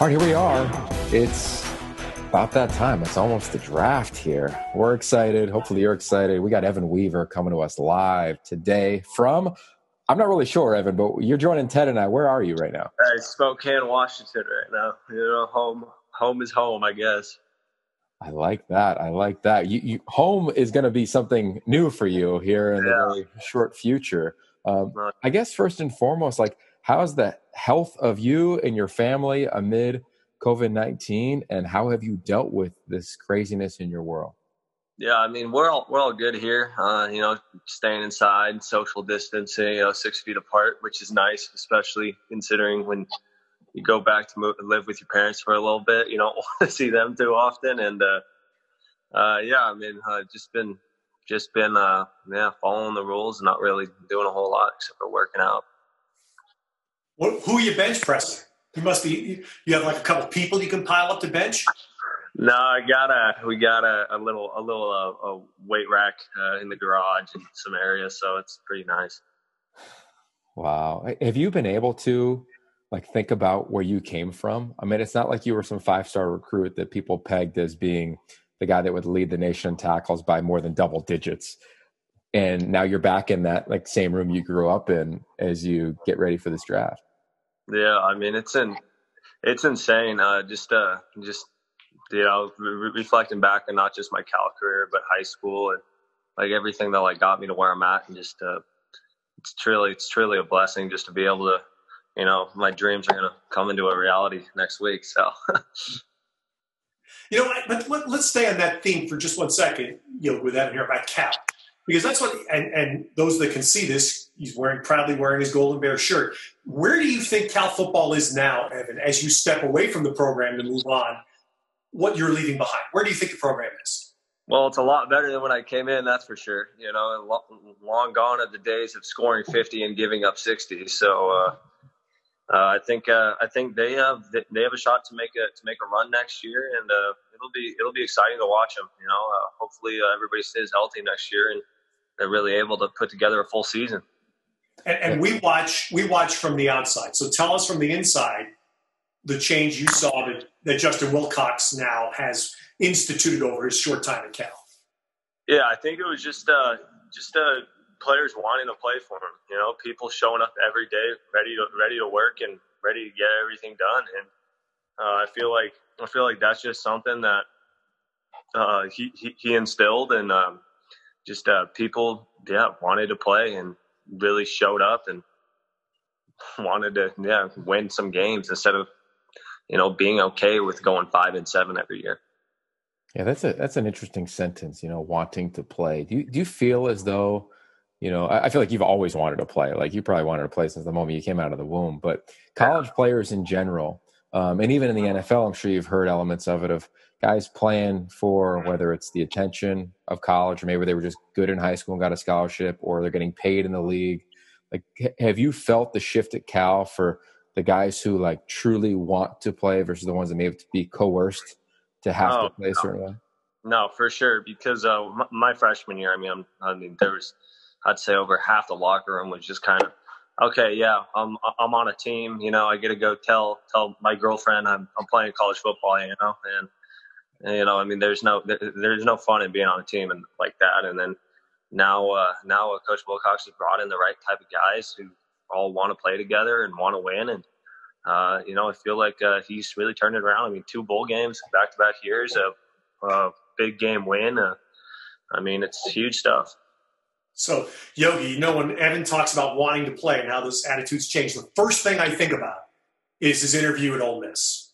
All right, here we are. It's about that time. It's almost the draft here. We're excited. Hopefully, you're excited. We got Evan Weaver coming to us live today from, I'm not really sure, Evan, but you're joining Ted and I. Where are you right now? Uh, Spokane, Washington, right now. You know, home, home is home, I guess. I like that. I like that. You, you home is going to be something new for you here in yeah. the very short future. Um, I guess first and foremost, like how's the health of you and your family amid COVID 19? And how have you dealt with this craziness in your world? Yeah, I mean we're all we're all good here. Uh, you know, staying inside, social distancing, you know, six feet apart, which is nice, especially considering when you go back to move, live with your parents for a little bit. You don't want to see them too often, and uh, uh, yeah, I mean, uh, just been just been uh, yeah following the rules, not really doing a whole lot except for working out. What, who are you bench pressing? You must be. You have like a couple people you can pile up to bench. No, I got a. We got a, a little a little uh, a weight rack uh, in the garage in some areas, so it's pretty nice. Wow, have you been able to like think about where you came from? I mean, it's not like you were some five star recruit that people pegged as being the guy that would lead the nation in tackles by more than double digits and now you're back in that like same room you grew up in as you get ready for this draft yeah, I mean it's in it's insane. Uh, just uh, just you know, re- reflecting back on not just my Cal career, but high school and like everything that like got me to where I'm at, and just uh, it's truly it's truly a blessing just to be able to, you know, my dreams are gonna come into a reality next week. So. you know, but let, us stay on that theme for just one second. You know, with that here about Cal because that's what and, and those that can see this he's wearing proudly wearing his golden bear shirt. Where do you think cal football is now evan as you step away from the program to move on? What you're leaving behind? Where do you think the program is? Well it's a lot better than when i came in that's for sure. You know long gone are the days of scoring 50 and giving up 60 so uh, uh, I think uh, I think they have they have a shot to make a to make a run next year, and uh, it'll be it'll be exciting to watch them. You know, uh, hopefully uh, everybody stays healthy next year, and they're really able to put together a full season. And, and, we watch we watch from the outside. So tell us from the inside the change you saw that, that Justin Wilcox now has instituted over his short time at Cal. Yeah, I think it was just uh, just uh, players wanting to play for him. You know, people showing up every day, ready to ready to work and ready to get everything done. And uh, I feel like I feel like that's just something that uh, he, he, he instilled, and um, just uh, people, yeah, wanted to play and really showed up and wanted to, yeah, win some games instead of, you know, being okay with going five and seven every year. Yeah, that's a that's an interesting sentence. You know, wanting to play. Do you do you feel as though, you know, I, I feel like you've always wanted to play. Like you probably wanted to play since the moment you came out of the womb. But college yeah. players in general, um, and even in the NFL, I'm sure you've heard elements of it of guys playing for whether it's the attention of college or maybe they were just good in high school and got a scholarship or they're getting paid in the league. Like, have you felt the shift at Cal for the guys who like truly want to play versus the ones that may have to be coerced to have oh, to play a certain no. way? No, for sure. Because uh, my, my, freshman year, I mean, I'm, i mean, there was, I'd say, over half the locker room was just kind of okay, yeah, I'm I'm on a team. You know, I get to go tell tell my girlfriend I'm I'm playing college football. You know, and, and you know, I mean, there's no there, there's no fun in being on a team and like that. And then now uh, now uh, Coach Wilcox has brought in the right type of guys who all want to play together and want to win. And uh, you know, I feel like uh, he's really turned it around. I mean, two bowl games back to back years, a big game win. Uh, I mean, it's huge stuff. So, Yogi, you know, when Evan talks about wanting to play and how those attitudes change, the first thing I think about is his interview at Ole Miss.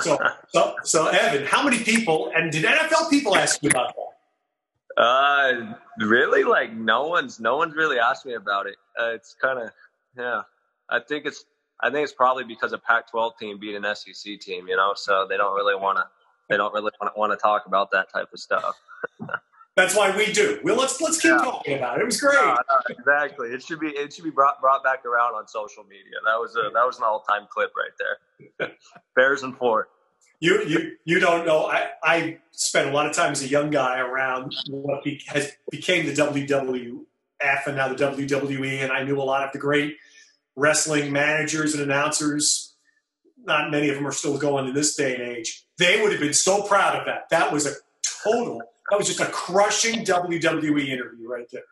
So, so, so, Evan, how many people, and did NFL people ask you about that? Uh, really? Like, no one's, no one's really asked me about it. Uh, it's kind of, yeah. I think it's, I think it's probably because a Pac-12 team beat an SEC team, you know, so they don't really want to, they don't really want to talk about that type of stuff. That's why we do. Well, let's let's keep yeah. talking about it. It was great. No, no, exactly. It should be it should be brought brought back around on social media. That was a that was an all time clip right there. Bears and four. You you you don't know. I I spent a lot of time as a young guy around what be, has became the WWF and now the WWE, and I knew a lot of the great wrestling managers and announcers. not many of them are still going in this day and age. They would have been so proud of that. That was a total. That was just a crushing WWE interview right there.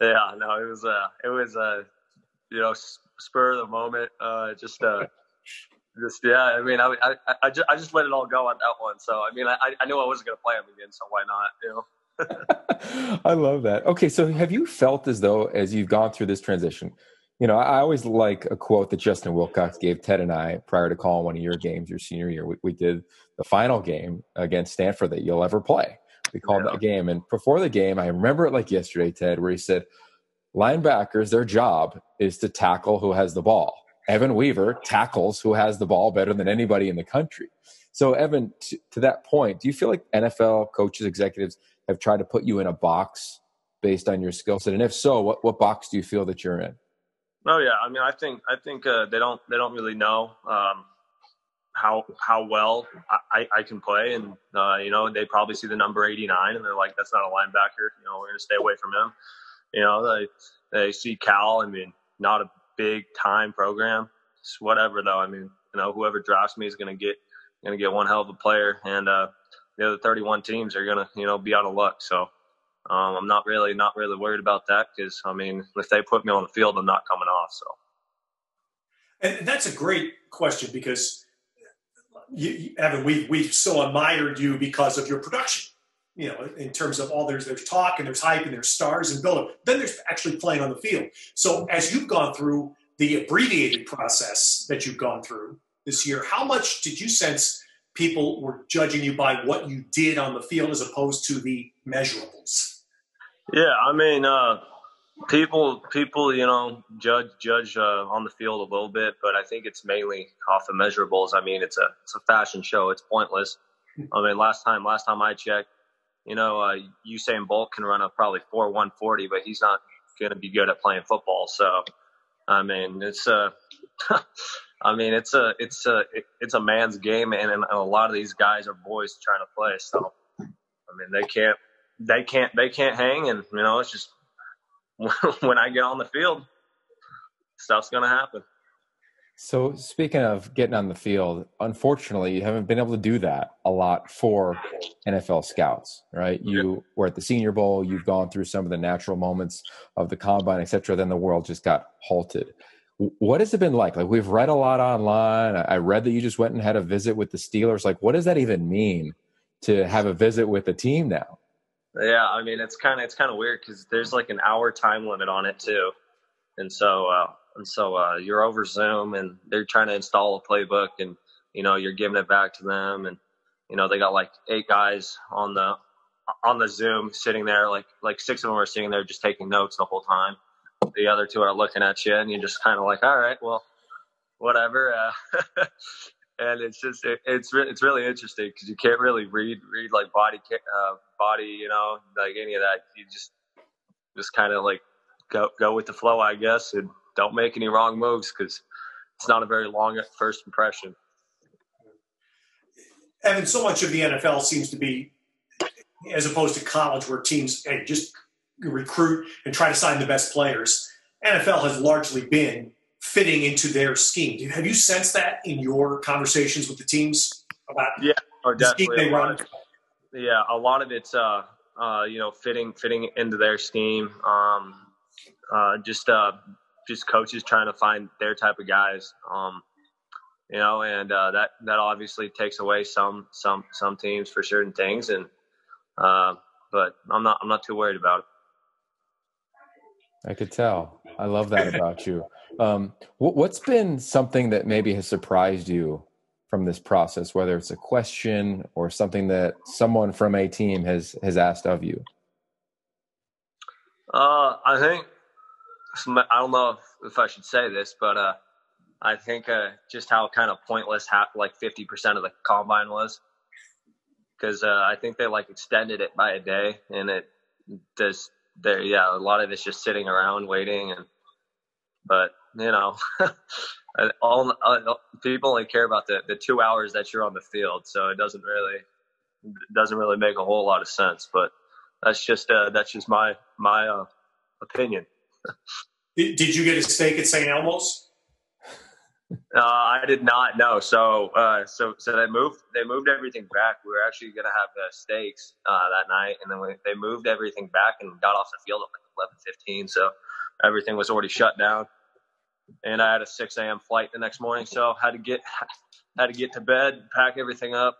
Yeah, no, it was a, it was a, you know, spur of the moment. Uh, just, uh, just yeah. I mean, I, I, I just, I just let it all go on that one. So I mean, I, I knew I wasn't going to play him again, so why not? You know. I love that. Okay, so have you felt as though as you've gone through this transition, you know, I always like a quote that Justin Wilcox gave Ted and I prior to calling one of your games your senior year. We, we did the final game against Stanford that you'll ever play. We called yeah. that game. And before the game, I remember it like yesterday, Ted, where he said, linebackers, their job is to tackle who has the ball. Evan Weaver tackles who has the ball better than anybody in the country. So, Evan, to, to that point, do you feel like NFL coaches, executives have tried to put you in a box based on your skill set? And if so, what, what box do you feel that you're in? Oh yeah, I mean, I think I think uh, they don't they don't really know um, how how well I, I can play, and uh, you know they probably see the number eighty nine and they're like, that's not a linebacker. You know, we're gonna stay away from him. You know, they they see Cal. I mean, not a big time program. It's whatever though. I mean, you know, whoever drafts me is gonna get gonna get one hell of a player, and uh, the other thirty one teams are gonna you know be out of luck. So um, I'm not really not really worried about that because I mean, if they put me on the field, I'm not coming off. So, and that's a great question because you, Evan, we we've so admired you because of your production. You know, in terms of all there's there's talk and there's hype and there's stars and build up. Then there's actually playing on the field. So as you've gone through the abbreviated process that you've gone through this year, how much did you sense people were judging you by what you did on the field as opposed to the measurables. Yeah, I mean, uh, people people you know judge judge uh, on the field a little bit, but I think it's mainly off the measurables. I mean, it's a it's a fashion show. It's pointless. I mean, last time last time I checked, you know, uh, Usain Bolt can run a probably four one forty, but he's not going to be good at playing football. So, I mean, it's uh I mean, it's a it's a it's a man's game, and, and a lot of these guys are boys trying to play. So, I mean, they can't they can't they can't hang, and you know, it's just when I get on the field, stuff's gonna happen. So, speaking of getting on the field, unfortunately, you haven't been able to do that a lot for NFL scouts, right? You were at the Senior Bowl, you've gone through some of the natural moments of the combine, et cetera. Then the world just got halted what has it been like? Like we've read a lot online. I read that you just went and had a visit with the Steelers. Like, what does that even mean to have a visit with the team now? Yeah, I mean it's kind of it's kind of weird because there's like an hour time limit on it too, and so uh, and so uh, you're over Zoom and they're trying to install a playbook and you know you're giving it back to them and you know they got like eight guys on the on the Zoom sitting there like like six of them are sitting there just taking notes the whole time the other two are looking at you, and you're just kind of like, all right, well, whatever. Uh, and it's just it, it's re- it's really interesting because you can't really read read like body uh, body, you know, like any of that. You just just kind of like go go with the flow, I guess, and don't make any wrong moves because it's not a very long first impression. Evan, so much of the NFL seems to be, as opposed to college, where teams hey, just recruit and try to sign the best players. NFL has largely been fitting into their scheme. Have you sensed that in your conversations with the teams about yeah, or definitely they run? Of, yeah, a lot of it's uh, uh, you know fitting fitting into their scheme. Um, uh, just uh, just coaches trying to find their type of guys. Um, you know, and uh, that that obviously takes away some some some teams for certain things, and uh, but I'm not I'm not too worried about it. I could tell. I love that about you. Um, what's been something that maybe has surprised you from this process, whether it's a question or something that someone from a team has has asked of you? Uh, I think I don't know if, I should say this, but uh, I think uh, just how kind of pointless half like fifty percent of the combine was, because uh, I think they like extended it by a day, and it just there, yeah, a lot of it's just sitting around waiting, and but you know, all, all people only care about the the two hours that you're on the field, so it doesn't really it doesn't really make a whole lot of sense. But that's just uh, that's just my my uh, opinion. did, did you get a steak at St. Elmo's? Uh, I did not know. So, uh, so, so they moved. They moved everything back. We were actually going to have the steaks uh, that night, and then we, they moved everything back and got off the field at like eleven fifteen. So, everything was already shut down, and I had a six a.m. flight the next morning. So, had to get had to get to bed, pack everything up.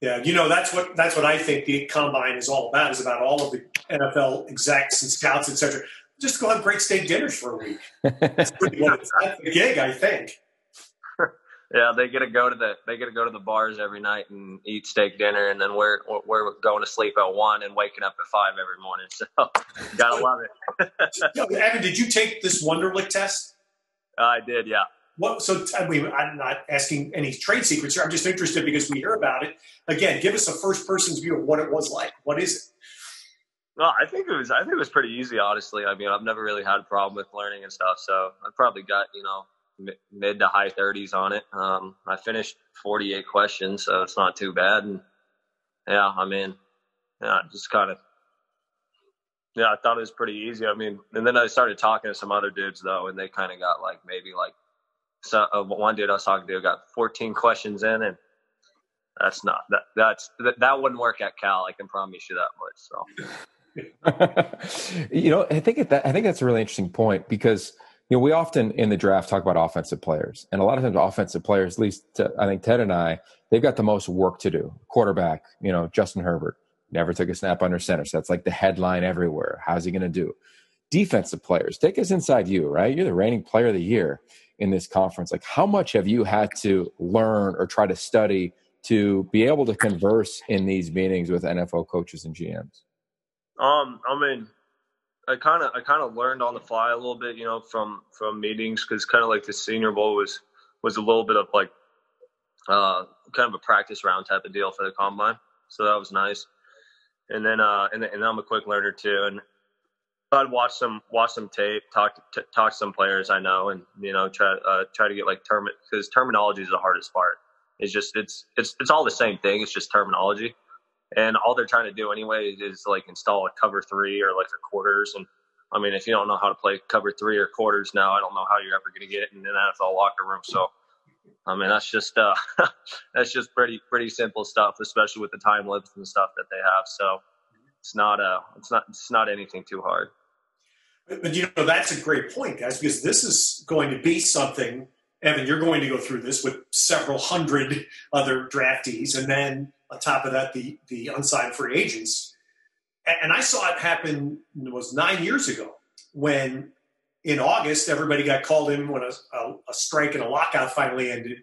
Yeah, you know that's what that's what I think the combine is all about. Is about all of the NFL execs and scouts, etc just go have great steak dinners for a week. That's pretty. That's the gig, I think. Yeah, they get to go to the they get to go to the bars every night and eat steak dinner, and then we're we're going to sleep at one and waking up at five every morning. So gotta love it. Evan, did you take this Wonderlic test? I did, yeah. What? So I mean, I'm not asking any trade secrets here. I'm just interested because we hear about it. Again, give us a first person's view of what it was like. What is it? Well, I think it was. I think it was pretty easy, honestly. I mean, I've never really had a problem with learning and stuff, so I probably got you know mid to high 30s on it. Um, I finished 48 questions, so it's not too bad. And yeah, I mean, yeah, just kind of yeah, I thought it was pretty easy. I mean, and then I started talking to some other dudes though, and they kind of got like maybe like so uh, one dude I was talking to got 14 questions in, and that's not that that's that, that wouldn't work at Cal. I can promise you that much. So. you know, I think that I think that's a really interesting point because you know we often in the draft talk about offensive players, and a lot of times offensive players, at least to, I think Ted and I, they've got the most work to do. Quarterback, you know, Justin Herbert never took a snap under center, so that's like the headline everywhere. How's he going to do? Defensive players, take us inside you, right? You're the reigning player of the year in this conference. Like, how much have you had to learn or try to study to be able to converse in these meetings with NFL coaches and GMs? Um, I mean, I kind of I kind of learned on the fly a little bit, you know, from from meetings because kind of like the Senior Bowl was was a little bit of like uh, kind of a practice round type of deal for the combine, so that was nice. And then uh, and, and I'm a quick learner too, and I'd watch some watch some tape, talk to, talk to some players I know, and you know try uh, try to get like term because terminology is the hardest part. It's just it's it's it's all the same thing. It's just terminology and all they're trying to do anyway is like install a cover three or like a quarters. And I mean, if you don't know how to play cover three or quarters now, I don't know how you're ever going to get in an NFL locker room. So, I mean, that's just uh, that's just pretty pretty simple stuff, especially with the time limits and stuff that they have. So, it's not uh, it's not it's not anything too hard. But you know, that's a great point, guys, because this is going to be something. Evan, you're going to go through this with several hundred other draftees, and then on top of that, the the unsigned free agents. And I saw it happen. It was nine years ago when, in August, everybody got called in when a, a, a strike and a lockout finally ended,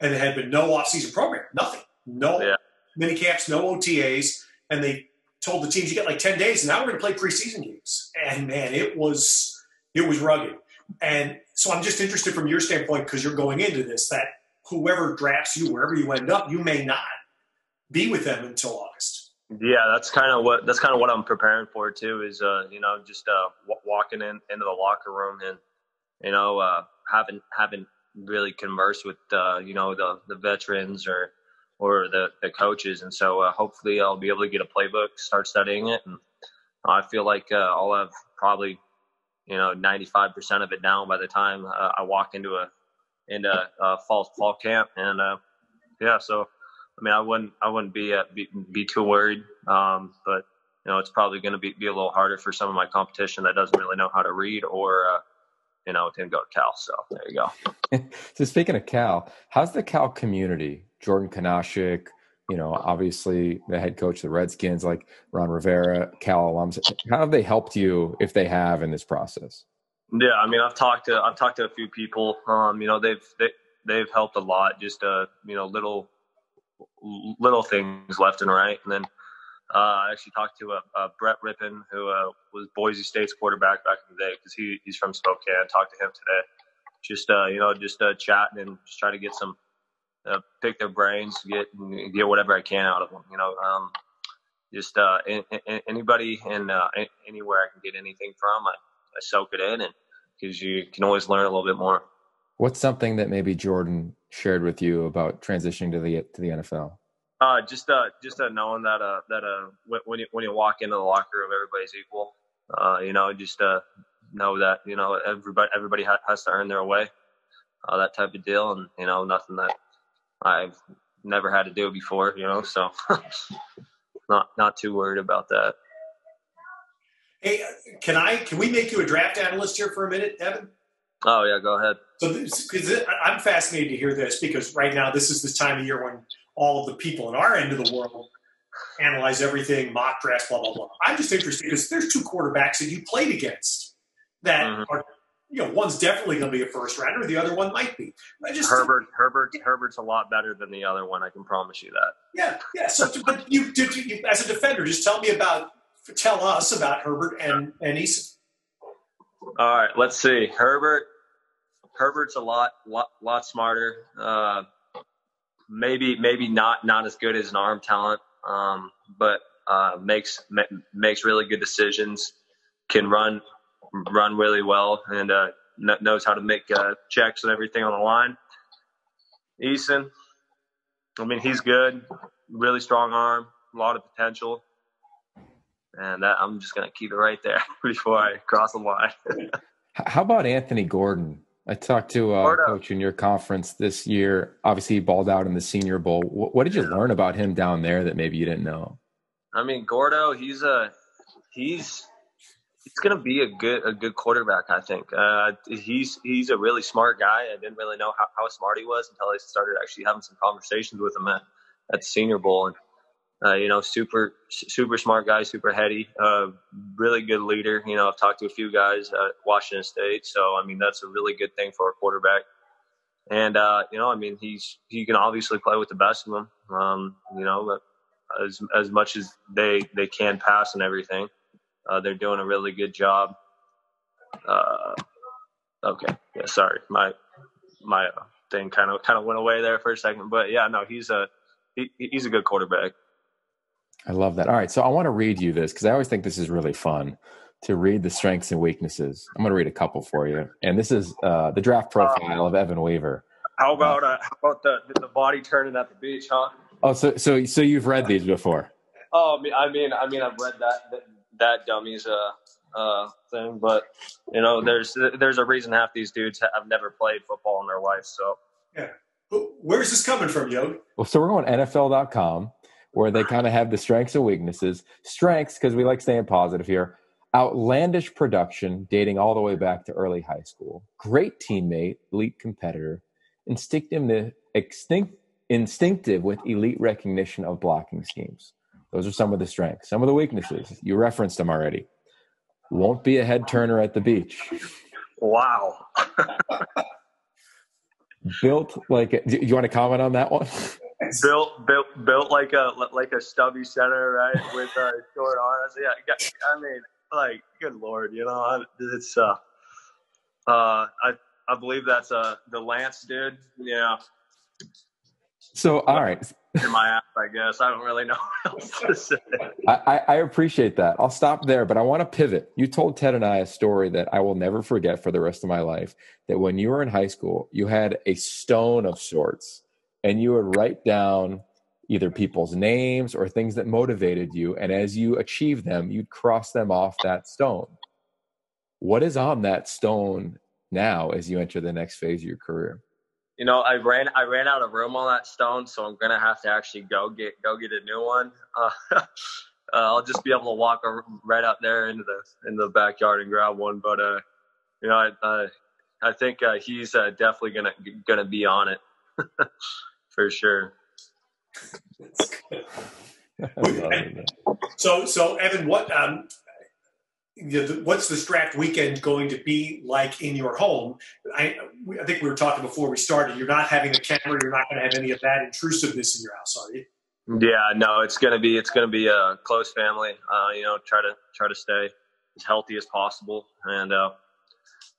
and there had been no offseason program, nothing, no yeah. mini camps, no OTAs, and they told the teams you get like ten days, and now we're going to play preseason games. And man, it was it was rugged. And so I'm just interested from your standpoint because you're going into this that whoever drafts you, wherever you end up, you may not be with them until August. Yeah, that's kind of what that's kind of what I'm preparing for too. Is uh, you know just uh, w- walking in into the locker room and you know uh, having having really conversed with uh, you know the the veterans or or the the coaches, and so uh, hopefully I'll be able to get a playbook, start studying it, and I feel like uh, I'll have probably you know 95% of it down by the time uh, I walk into a into a fall fall camp, and uh, yeah, so I mean, I wouldn't I wouldn't be uh, be, be too worried. Um, but you know, it's probably going to be, be a little harder for some of my competition that doesn't really know how to read or uh, you know didn't go to Cal. So there you go. so speaking of Cal, how's the Cal community? Jordan Kunaszyk, you know, obviously the head coach of the Redskins, like Ron Rivera, Cal alums. How have they helped you, if they have, in this process? Yeah, I mean, I've talked to I've talked to a few people. Um, you know, they've they, they've helped a lot. Just uh, you know, little little things left and right. And then uh, I actually talked to uh, uh, Brett Rypien, who uh, was Boise State's quarterback back in the day, because he, he's from Spokane. Talked to him today. Just uh, you know, just uh, chatting and just try to get some, pick their brains, get get whatever I can out of them. You know, um, just in, in, anybody and anywhere I can get anything from, I, I soak it in, and because you can always learn a little bit more. What's something that maybe Jordan shared with you about transitioning to the to the NFL? Uh, just uh, just uh, knowing that uh, that uh, when you when you walk into the locker room, everybody's equal. Uh, you know, just uh, know that you know everybody everybody has to earn their way. uh, that type of deal, and you know, nothing that I've never had to do before, you know, so not not too worried about that. Hey, can I can we make you a draft analyst here for a minute, Evan? Oh yeah, go ahead. So, because I'm fascinated to hear this because right now this is the time of year when all of the people in our end of the world analyze everything, mock drafts, blah blah blah. I'm just interested because there's two quarterbacks that you played against that mm-hmm. are you know, one's definitely going to be a first rounder. The other one might be. I just Herbert, Herbert, Herbert's a lot better than the other one. I can promise you that. Yeah, yeah. So, but you, you, as a defender, just tell me about, tell us about Herbert and and Eason. All right, let's see. Herbert, Herbert's a lot, lot, lot smarter. Uh, maybe, maybe not, not as good as an arm talent, um, but uh, makes makes really good decisions. Can run run really well and uh, knows how to make uh, checks and everything on the line. Eason, I mean, he's good, really strong arm, a lot of potential. And that, I'm just going to keep it right there before I cross the line. How about Anthony Gordon? I talked to a uh, coach in your conference this year. Obviously, he balled out in the Senior Bowl. What, what did you learn about him down there that maybe you didn't know? I mean, Gordo, he's a he's he's going to be a good a good quarterback. I think uh, he's he's a really smart guy. I didn't really know how, how smart he was until I started actually having some conversations with him at, at the Senior Bowl. And uh, you know, super super smart guy, super heady, uh, really good leader. You know, I've talked to a few guys at Washington State, so I mean that's a really good thing for a quarterback. And uh, you know, I mean he's he can obviously play with the best of them. Um, you know, as as much as they they can pass and everything. Uh, they're doing a really good job. Uh, okay, yeah, sorry, my my thing kind of kind of went away there for a second, but yeah, no, he's a he, he's a good quarterback. I love that. All right, so I want to read you this because I always think this is really fun to read the strengths and weaknesses. I'm going to read a couple for you, and this is uh, the draft profile of Evan Weaver. How about uh, how about the the body turning at the beach, huh? Oh, so so so you've read these before? Oh, I mean, I mean, I've read that that dummy's uh, uh, thing. But you know, there's there's a reason half these dudes have never played football in their life. So yeah, where's this coming from, Yo? Well, so we're going NFL.com where they kind of have the strengths and weaknesses. Strengths because we like staying positive here. Outlandish production dating all the way back to early high school. Great teammate, elite competitor, instinctive, extinct, instinctive with elite recognition of blocking schemes. Those are some of the strengths. Some of the weaknesses, you referenced them already. Won't be a head turner at the beach. Wow. built like a, do you want to comment on that one? built built built like a like a stubby center, right, with uh, short arms. Yeah, I mean, like, good lord, you know, it's uh, uh, I I believe that's uh the Lance dude. Yeah. So all right, in my app, I guess. I don't really know what else to say. I, I appreciate that. I'll stop there, but I want to pivot. You told Ted and I a story that I will never forget for the rest of my life. That when you were in high school, you had a stone of sorts, and you would write down either people's names or things that motivated you. And as you achieve them, you'd cross them off that stone. What is on that stone now as you enter the next phase of your career? you know, I ran I ran out of room on that stone, so I'm gonna have to actually go get go get a new one. Uh, uh, I'll just be able to walk right out there into the in the backyard and grab one. But uh, you know, I uh, I think uh, he's uh, definitely gonna gonna be on it for sure. so so Evan, what um, what's the draft weekend going to be like in your home? I, I think we were talking before we started. You're not having a camera. You're not going to have any of that intrusiveness in your house, are you? Yeah, no. It's gonna be it's gonna be a close family. Uh, you know, try to try to stay as healthy as possible, and uh,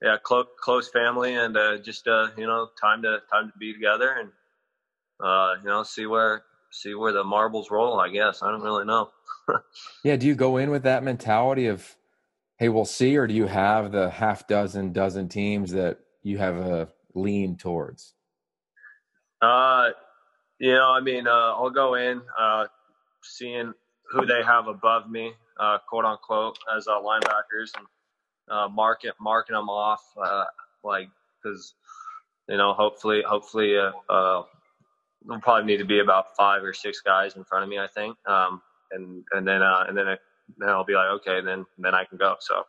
yeah, close close family, and uh, just uh, you know, time to time to be together, and uh, you know, see where see where the marbles roll. I guess I don't really know. yeah, do you go in with that mentality of hey, we'll see, or do you have the half dozen, dozen teams that you have a lean towards? Uh, you know, I mean, uh, I'll go in uh, seeing who they have above me, uh, quote unquote, as uh, linebackers, and uh, market marking them off, uh, like because you know, hopefully, hopefully, uh, uh, there'll probably need to be about five or six guys in front of me, I think. Um, and and then uh, and then it, then I'll be like, okay, then then I can go. So,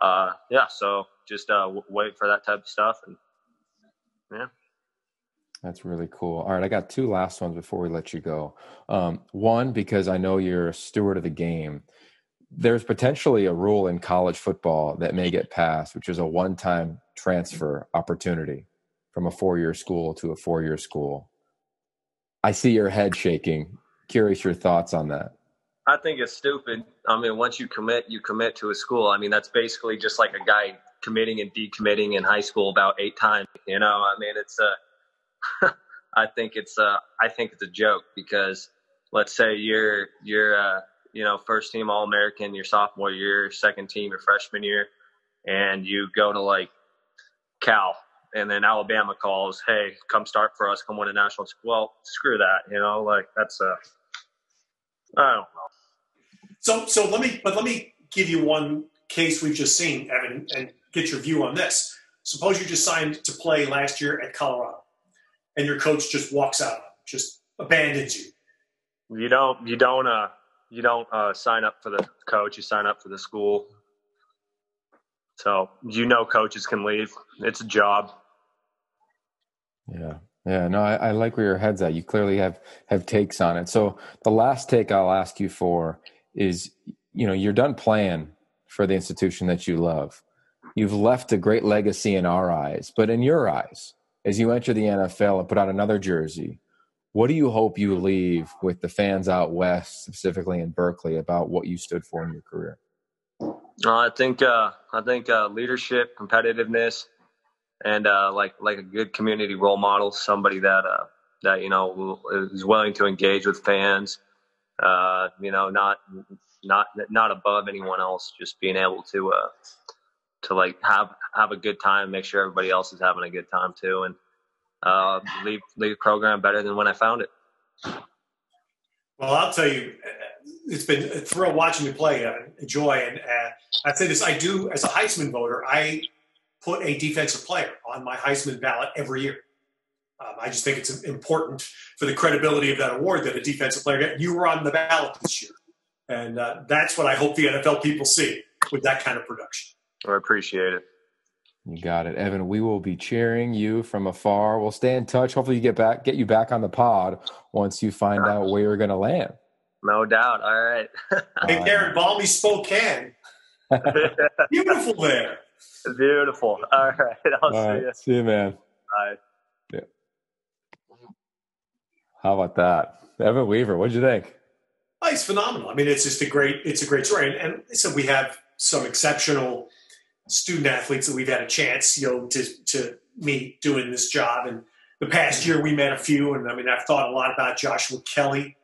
uh, yeah. So just uh, w- wait for that type of stuff, and yeah. That's really cool. All right, I got two last ones before we let you go. Um, one, because I know you're a steward of the game. There's potentially a rule in college football that may get passed, which is a one-time transfer opportunity from a four-year school to a four-year school. I see your head shaking. Curious your thoughts on that. I think it's stupid. I mean, once you commit, you commit to a school. I mean, that's basically just like a guy committing and decommitting in high school about eight times. You know, I mean, it's a. I think it's a. I think it's a joke because let's say you're you're uh, you know first team All American your sophomore year, second team your freshman year, and you go to like Cal and then Alabama calls, "Hey, come start for us, come win a national." Well, screw that, you know, like that's a. I don't know. So, so let me, but let me give you one case we've just seen, Evan, and get your view on this. Suppose you just signed to play last year at Colorado, and your coach just walks out, just abandons you. You don't, you don't, uh, you don't uh, sign up for the coach. You sign up for the school. So you know, coaches can leave. It's a job. Yeah. Yeah, no, I, I, like where your head's at. You clearly have have takes on it. So the last take I'll ask you for is, you know, you're done playing for the institution that you love. You've left a great legacy in our eyes, but in your eyes, as you enter the NFL and put on another jersey, what do you hope you leave with the fans out west, specifically in Berkeley, about what you stood for in your career? Uh, I think uh, I think uh, leadership, competitiveness, and uh, like like a good community role model, somebody that uh, that you know is willing to engage with fans. Uh, you know, not not not above anyone else, just being able to uh, to like have have a good time, make sure everybody else is having a good time too, and uh, leave leave the program better than when I found it. Well, I'll tell you, it's been a thrill watching you play, uh, joy, and uh, I'd say this: I do as a Heisman voter, I put a defensive player on my Heisman ballot every year. Um, I just think it's important for the credibility of that award that a defensive player get you were on the ballot this year, and uh, that's what I hope the NFL people see with that kind of production. I appreciate it. You got it, Evan. We will be cheering you from afar. We'll stay in touch. Hopefully, you get back, get you back on the pod once you find out where you're going to land. No doubt. All right. hey, Darren, balmy Spokane. Beautiful there. Beautiful. All right. I'll All see right. you. See you, man. Bye. Yeah. How about that, Evan Weaver? What'd you think? Oh, he's phenomenal. I mean, it's just a great, it's a great story. And, and so we have some exceptional student athletes that we've had a chance, you know, to to meet doing this job. And the past year, we met a few. And I mean, I've thought a lot about Joshua Kelley,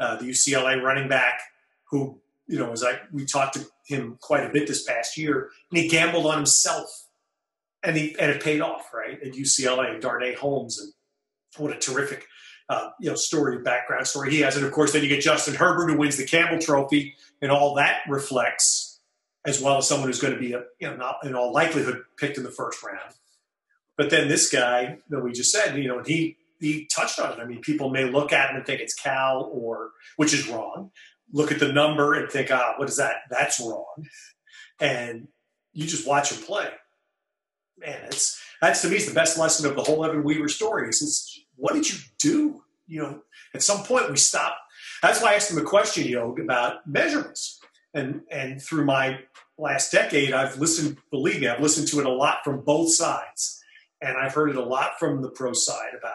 uh, the UCLA running back, who you know, as I we talked to him quite a bit this past year, and he gambled on himself, and he and it paid off, right? At UCLA, and Darnay Holmes, and what a terrific, uh, you know, story, background story he has, and of course, then you get Justin Herbert who wins the Campbell Trophy, and all that reflects, as well as someone who's going to be, a, you know, not in all likelihood picked in the first round. But then this guy that we just said, you know, he he touched on it. I mean, people may look at him and think it's Cal or which is wrong look at the number and think, ah, what is that? That's wrong. And you just watch him play. Man, it's that's to me is the best lesson of the whole Evan Weaver story. Is, is what did you do? You know, at some point we stop. That's why I asked him a question, you know, about measurements. And and through my last decade, I've listened. Believe me, I've listened to it a lot from both sides, and I've heard it a lot from the pro side about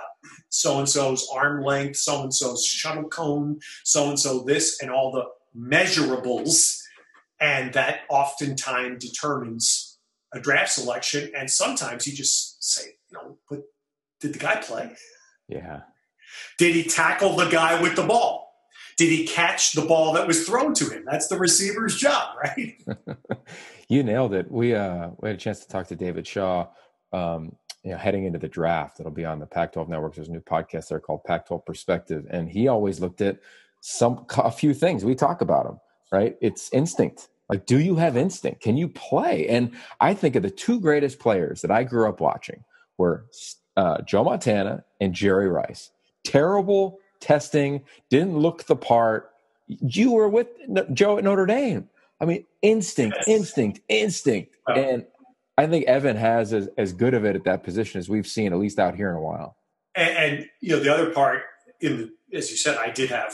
so and so's arm length, so and so's shuttle cone, so and so this, and all the measurables. And that oftentimes determines a draft selection. And sometimes you just say, you know, but did the guy play? Yeah. Did he tackle the guy with the ball? Did he catch the ball that was thrown to him? That's the receiver's job, right? you nailed it. We uh we had a chance to talk to David Shaw um, you know, heading into the draft. It'll be on the Pac-12 network. There's a new podcast there called Pac-12 Perspective, and he always looked at some a few things. We talk about them, right? It's instinct. Like, do you have instinct? Can you play? And I think of the two greatest players that I grew up watching were uh, Joe Montana and Jerry Rice. Terrible testing, didn't look the part. You were with Joe at Notre Dame. I mean, instinct, yes. instinct, instinct. Oh. And I think Evan has as, as good of it at that position as we've seen, at least out here in a while. And, and you know, the other part, in the, as you said, I did have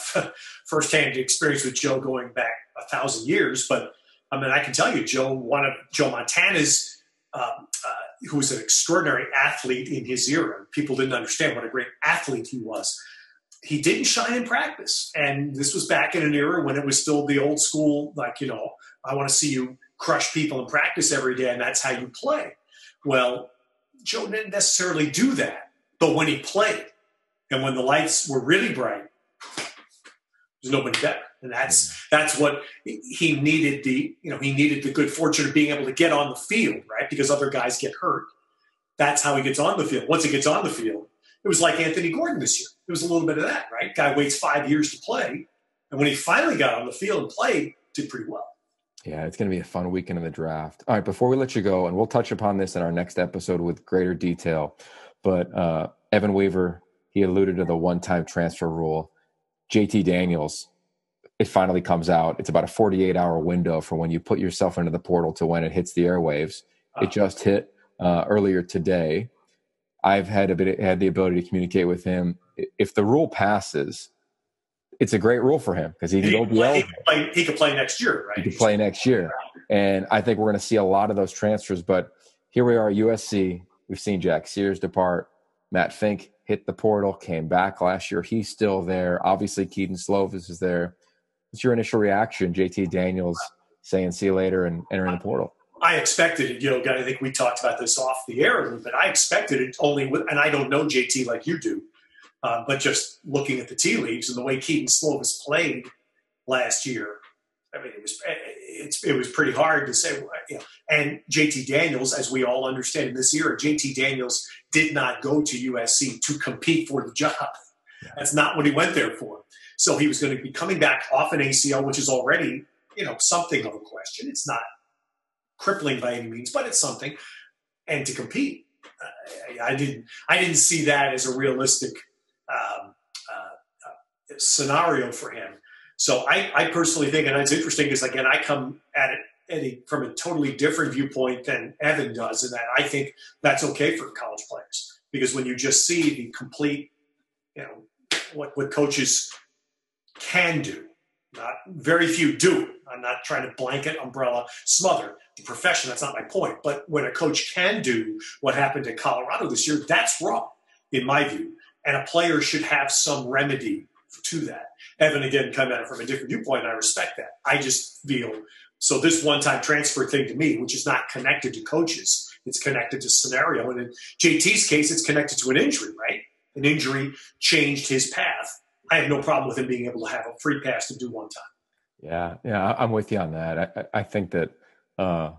firsthand experience with Joe going back a thousand years. But I mean, I can tell you, Joe, one of Joe Montana's, um, uh, who was an extraordinary athlete in his era. People didn't understand what a great athlete he was he didn't shine in practice. And this was back in an era when it was still the old school, like, you know, I want to see you crush people in practice every day, and that's how you play. Well, Joe didn't necessarily do that. But when he played and when the lights were really bright, there's nobody better. And that's mm-hmm. that's what he needed the you know he needed the good fortune of being able to get on the field right because other guys get hurt. That's how he gets on the field. Once he gets on the field, it was like Anthony Gordon this year. It was a little bit of that, right? Guy waits five years to play, and when he finally got on the field and played, did pretty well. Yeah, it's going to be a fun weekend in the draft. All right, before we let you go, and we'll touch upon this in our next episode with greater detail, but uh, Evan Weaver, he alluded to the one-time transfer rule. JT Daniels, it finally comes out. It's about a 48-hour window for when you put yourself into the portal to when it hits the airwaves. It just hit uh, earlier today. I've had a bit had the ability to communicate with him. If the rule passes, it's a great rule for him because he can he, play, he, play, he can play next year, right? He can play next year, and I think we're going to see a lot of those transfers. But here we are, at USC. We've seen Jack Sears depart. Matt Fink hit the portal, came back last year. He's still there. Obviously, Kedon Slovis is there. What's your initial reaction, JT Daniels saying "see you later" and entering the portal? I expected it. You know, I think we talked about this off the air a little bit. I expected it only, with, and I don't know JT like you do, uh, but just looking at the tea leaves and the way Kedon Slovis played last year, I mean, it was it's, it was pretty hard to say. You know, and JT Daniels, as we all understand in this era, JT Daniels did not go to USC to compete for the job. Yeah. That's not what he went there for. So he was going to be coming back off an ACL, which is already you know something of a question. It's not crippling by any means, but it's something. And to compete, uh, I, didn't I didn't see that as a realistic um, scenario for him. So I, I, personally think, and it's interesting because again, I come at it a, from a totally different viewpoint than Evan does, in that I think that's okay for college players because when you just see the complete, you know, what what coaches can do, not very few do. I'm not trying to blanket, umbrella, smother the profession. That's not my point. But when a coach can do what happened in Colorado this year, that's wrong, in my view. And a player should have some remedy to that. Evan, again, come at it from a different viewpoint, I respect that. I just feel so this one time transfer thing to me, which is not connected to coaches, it's connected to scenario. And in JT's case, it's connected to an injury, right? An injury changed his path. I have no problem with him being able to have a free pass to do one time. Yeah, yeah, I'm with you on that. I, I think that uh,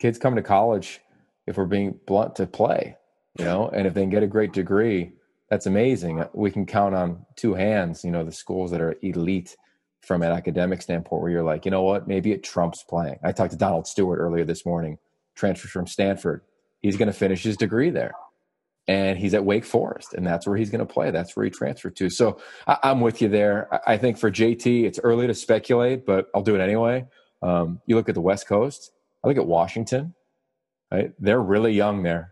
kids come to college, if we're being blunt, to play, you know, and if they can get a great degree, that's amazing. We can count on two hands, you know, the schools that are elite from an academic standpoint, where you're like, you know what, maybe it trumps playing. I talked to Donald Stewart earlier this morning, transfers from Stanford. He's going to finish his degree there and he's at Wake Forest, and that's where he's going to play. That's where he transferred to. So I, am with you there. I, I, think for JT, it's early to speculate, but I'll do it anyway. Um, you look at the West Coast. I look at Washington. Right, they're really young there.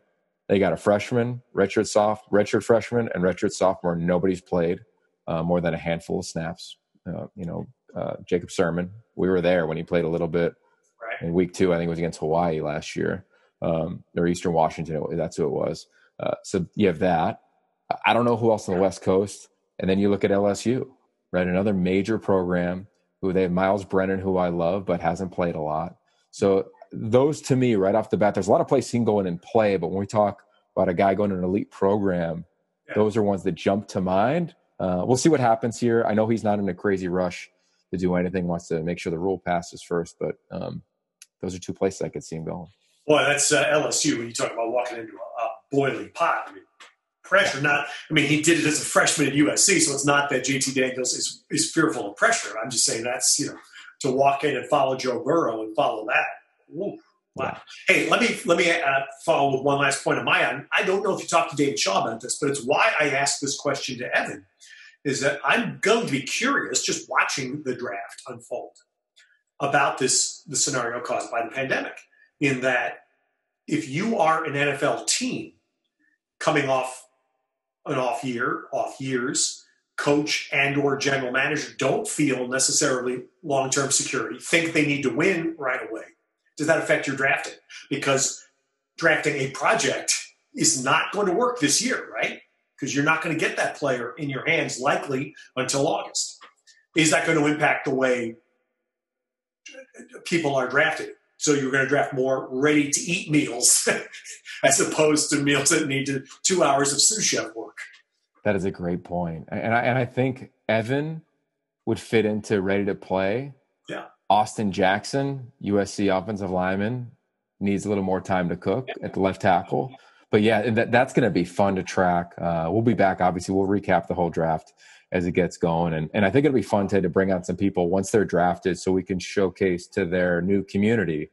They got a freshman, redshirt soft, redshirt freshman, and redshirt sophomore. Nobody's played uh, more than a handful of snaps. Uh, you know, uh, Jacob Sirmon. We were there when he played a little bit right. in week two. I think it was against Hawaii last year, um, or Eastern Washington. That's who it was. Uh, so you have that. I don't know who else on the West Coast. And then you look at LSU, right? Another major program who they have Myles Brennan, who I love, but hasn't played a lot. So those to me, right off the bat, there's a lot of places he can go in and play. But when we talk about a guy going to an elite program, yeah. those are ones that jump to mind. Uh, we'll see what happens here. I know he's not in a crazy rush to do anything. Wants to make sure the rule passes first, but um, those are two places I could see him going. Boy, that's uh, LSU when you talk about walking into a, a boiling pot. I mean, pressure. Not, I mean, he did it as a freshman at USC, so it's not that JT Daniels is is fearful of pressure. I'm just saying that's you know to walk in and follow Joe Burrow and follow that. Ooh, Wow. Hey, let me let me uh, follow with one last point of my own. I don't know if you talked to David Shaw about this, but it's why I asked this question to Evan. Is that I'm going to be curious just watching the draft unfold about this the scenario caused by the pandemic. In that, if you are an NFL team coming off an off year, off years, coach and or general manager don't feel necessarily long-term security, think they need to win right away. Does that affect your drafting? Because drafting a project is not going to work this year, right? Because you're not going to get that player in your hands likely until August. Is that going to impact the way people are drafted? So you're going to draft more ready to eat meals as opposed to meals that need to, two hours of sous chef work. That is a great point. And I, and I think Evan would fit into ready to play. Yeah. Austin Jackson, USC offensive lineman, needs a little more time to cook at the left tackle. But yeah, that, that's going to be fun to track. Uh, we'll be back. Obviously, we'll recap the whole draft as it gets going. And, and I think it'll be fun to, to bring out some people once they're drafted so we can showcase to their new community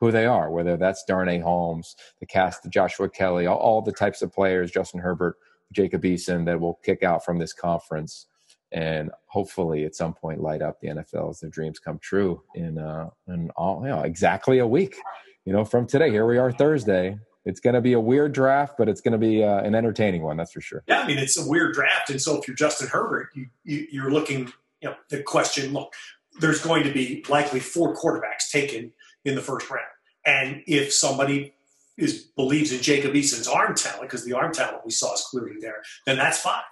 who they are, whether that's Darnay Holmes, the cast, Joshua Kelley, all, all the types of players, Justin Herbert, Jacob Eason that will kick out from this conference and hopefully at some point light up the NFL as their dreams come true in uh in all you know exactly a week. You know, from today. Here we are Thursday. It's going to be a weird draft, but it's going to be uh, an entertaining one. That's for sure. Yeah, I mean it's a weird draft, and so if you're Justin Herbert, you, you you're looking. You know, the question. Look, there's going to be likely four quarterbacks taken in the first round, and if somebody is believes in Jacob Eason's arm talent because the arm talent we saw is clearly there, then that's five?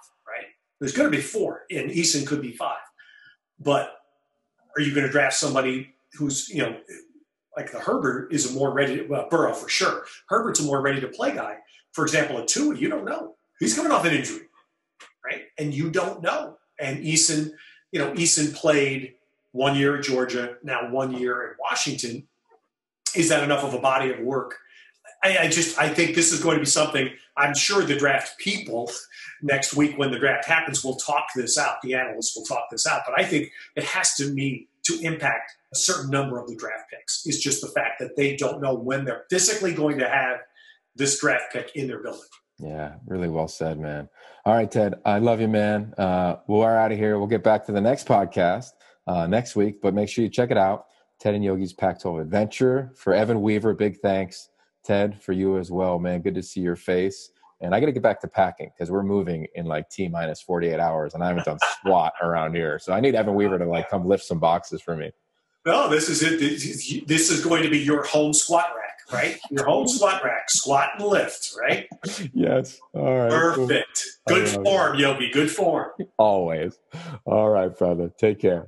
There's going to be four, and Eason could be five. But are you going to draft somebody who's you know like the Herbert is a more ready to, well, Burrow for sure. Herbert's a more ready to play guy. For example, a Tua, you don't know. He's coming off an injury, right? And you don't know. And Eason, you know, Eason played one year at Georgia, now one year at Washington. Is that enough of a body of work I, I, just I think this is going to be something. I'm sure the draft people next week when the draft happens will talk this out. The analysts will talk this out. But I think it has to me to impact a certain number of the draft picks. Is just the fact that they don't know when they're physically going to have this draft pick in their building. Yeah, really well said, man. All right, Ted, I love you, man. Uh, we're out of here. We'll get back to the next podcast uh, next week, but make sure you check it out. Ted and Yogi's Pac-12 Adventure. For Evan Weaver, big thanks. Ted, for you as well, man. Good to see your face. And I got to get back to packing because we're moving in like T minus 48 hours and I haven't done squat around here. So I need Evan Weaver to like come lift some boxes for me. No, this is it. This is going to be your home squat rack, right? Your home squat rack, squat and lift, right? Yes. All right. Perfect. Good form, Yogi. Good form. Always. All right, brother. Take care.